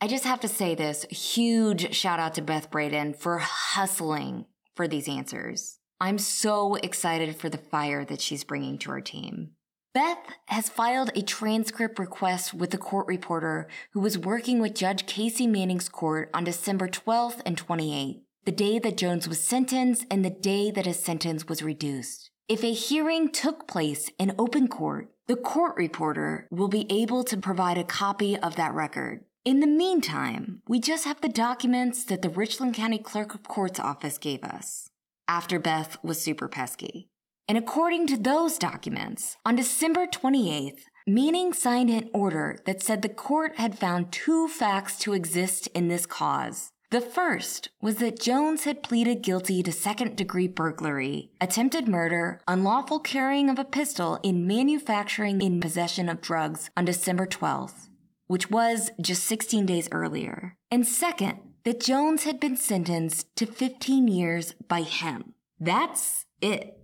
I just have to say this huge shout out to Beth Braden for hustling for these answers. I'm so excited for the fire that she's bringing to our team. Beth has filed a transcript request with the court reporter who was working with Judge Casey Manning's court on December 12th and 28th, the day that Jones was sentenced and the day that his sentence was reduced. If a hearing took place in open court, the court reporter will be able to provide a copy of that record. In the meantime, we just have the documents that the Richland County Clerk of Court's office gave us after Beth was super pesky. And according to those documents, on December 28th, Manning signed an order that said the court had found two facts to exist in this cause. The first was that Jones had pleaded guilty to second degree burglary, attempted murder, unlawful carrying of a pistol, in manufacturing in possession of drugs on December 12th, which was just 16 days earlier. And second, that Jones had been sentenced to 15 years by him. That's it.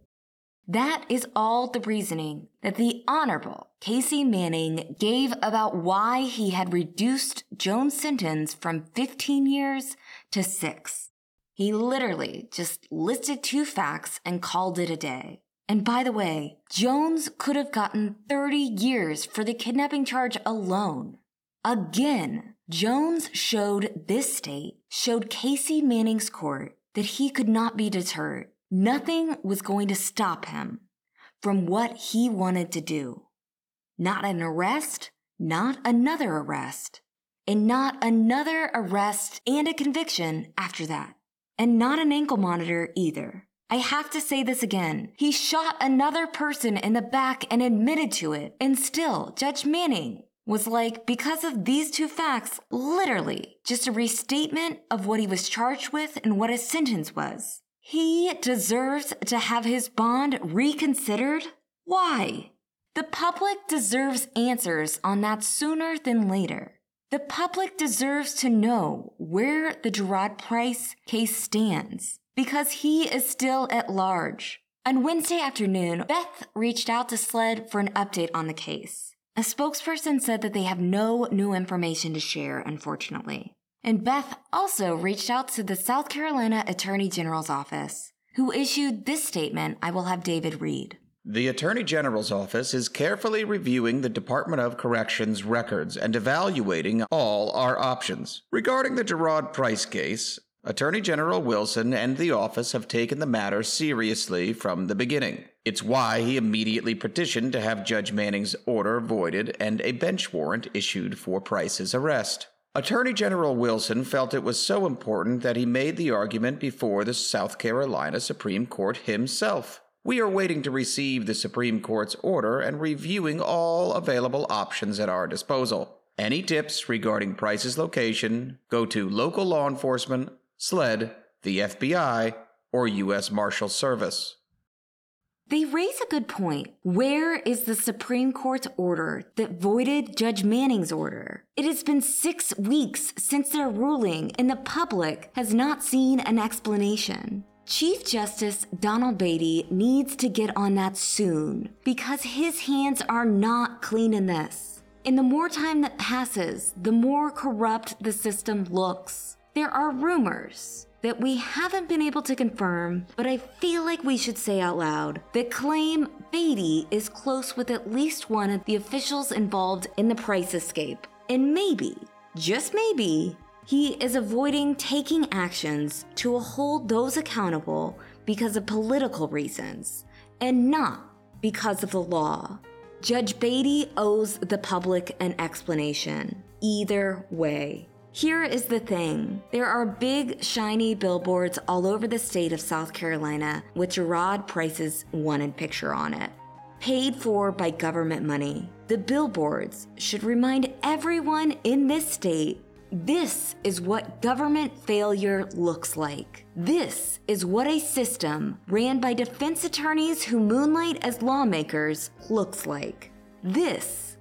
That is all the reasoning that the Honorable Casey Manning gave about why he had reduced Jones' sentence from 15 years to six. He literally just listed two facts and called it a day. And by the way, Jones could have gotten 30 years for the kidnapping charge alone. Again, Jones showed this state, showed Casey Manning's court that he could not be deterred. Nothing was going to stop him from what he wanted to do. Not an arrest, not another arrest, and not another arrest and a conviction after that. and not an ankle monitor either. I have to say this again. He shot another person in the back and admitted to it. And still, Judge Manning was like, because of these two facts, literally just a restatement of what he was charged with and what his sentence was. He deserves to have his bond reconsidered? Why? The public deserves answers on that sooner than later. The public deserves to know where the Jeriod Price case stands because he is still at large. On Wednesday afternoon, Beth reached out to SLED for an update on the case. A spokesperson said that they have no new information to share, unfortunately. And Beth also reached out to the South Carolina Attorney General's office, who issued this statement I will have David read. The Attorney General's office is carefully reviewing the Department of Corrections records and evaluating all our options. Regarding the Jeriod Price case, Attorney General Wilson and the office have taken the matter seriously from the beginning. It's why he immediately petitioned to have Judge Manning's order voided and a bench warrant issued for Price's arrest. Attorney General Wilson felt it was so important that he made the argument before the South Carolina Supreme Court himself. We are waiting to receive the Supreme Court's order and reviewing all available options at our disposal. Any tips regarding Price's location, go to local law enforcement, SLED, the FBI, or U.S. Marshal Service. They raise a good point. Where is the Supreme Court's order that voided Judge Manning's order? It has been six weeks since their ruling, and the public has not seen an explanation. Chief Justice Donald Beatty needs to get on that soon because his hands are not clean in this. And the more time that passes, the more corrupt the system looks. There are rumors that we haven't been able to confirm, but I feel like we should say out loud that claim Beatty is close with at least one of the officials involved in the price escape. And maybe, just maybe, he is avoiding taking actions to hold those accountable because of political reasons and not because of the law. Judge Beatty owes the public an explanation. Either way. Here is the thing there are big, shiny billboards all over the state of South Carolina with Jeriod Price's wanted picture on it. Paid for by government money. The billboards should remind everyone in this state this is what government failure looks like. This is what a system ran by defense attorneys who moonlight as lawmakers looks like. This.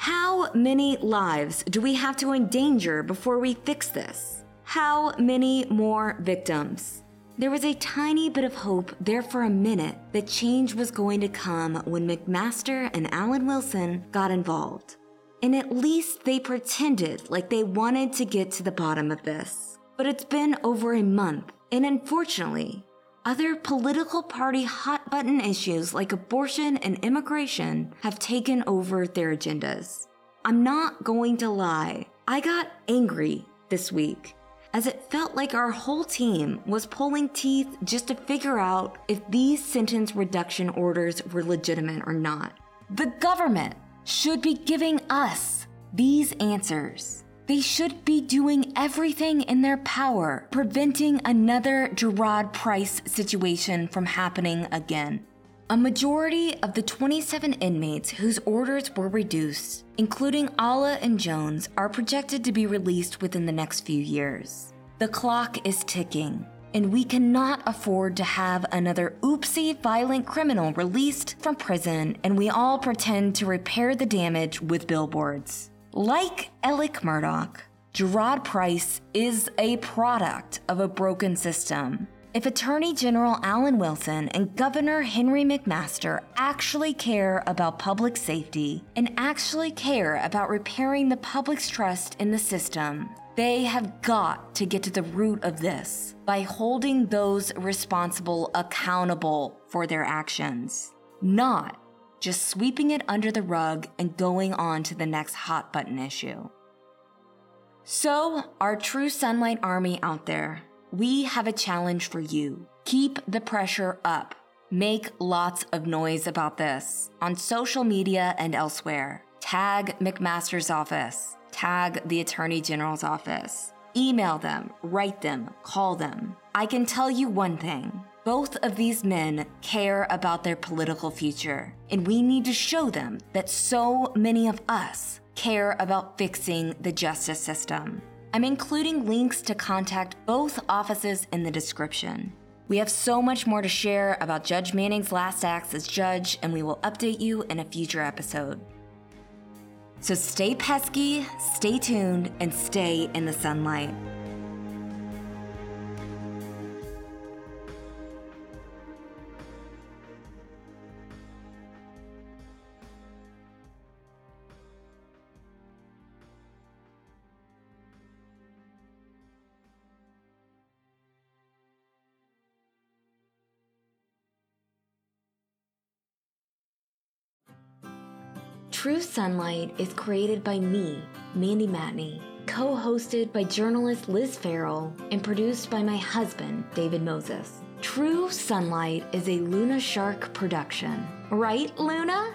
How many lives do we have to endanger before we fix this? How many more victims? There was a tiny bit of hope there for a minute that change was going to come when McMaster and Alan Wilson got involved. And at least they pretended like they wanted to get to the bottom of this. But it's been over a month, and unfortunately, other political party hot button issues like abortion and immigration have taken over their agendas. I'm not going to lie, I got angry this week as it felt like our whole team was pulling teeth just to figure out if these sentence reduction orders were legitimate or not. The government should be giving us these answers. They should be doing everything in their power, preventing another Jeriod Price situation from happening again. A majority of the 27 inmates whose orders were reduced, including Allah and Jones, are projected to be released within the next few years. The clock is ticking, and we cannot afford to have another oopsie violent criminal released from prison and we all pretend to repair the damage with billboards. Like Alec Murdaugh, Jeriod Price is a product of a broken system. If Attorney General Alan Wilson and Governor Henry McMaster actually care about public safety and actually care about repairing the public's trust in the system, they have got to get to the root of this by holding those responsible accountable for their actions, not just sweeping it under the rug and going on to the next hot button issue. So, our true Sunlight Army out there, we have a challenge for you. Keep the pressure up. Make lots of noise about this on social media and elsewhere. Tag McMaster's office tag the Attorney General's office. Email them, write them, call them. I can tell you one thing. Both of these men care about their political future, and we need to show them that so many of us care about fixing the justice system. I'm including links to contact both offices in the description. We have so much more to share about Judge Manning's last acts as judge, and we will update you in a future episode. So stay pesky, stay tuned, and stay in the sunlight. True Sunlight is created by me, Mandy Matney, co hosted by journalist Liz Farrell, and produced by my husband, David Moses. True Sunlight is a Luna Shark production. Right, Luna?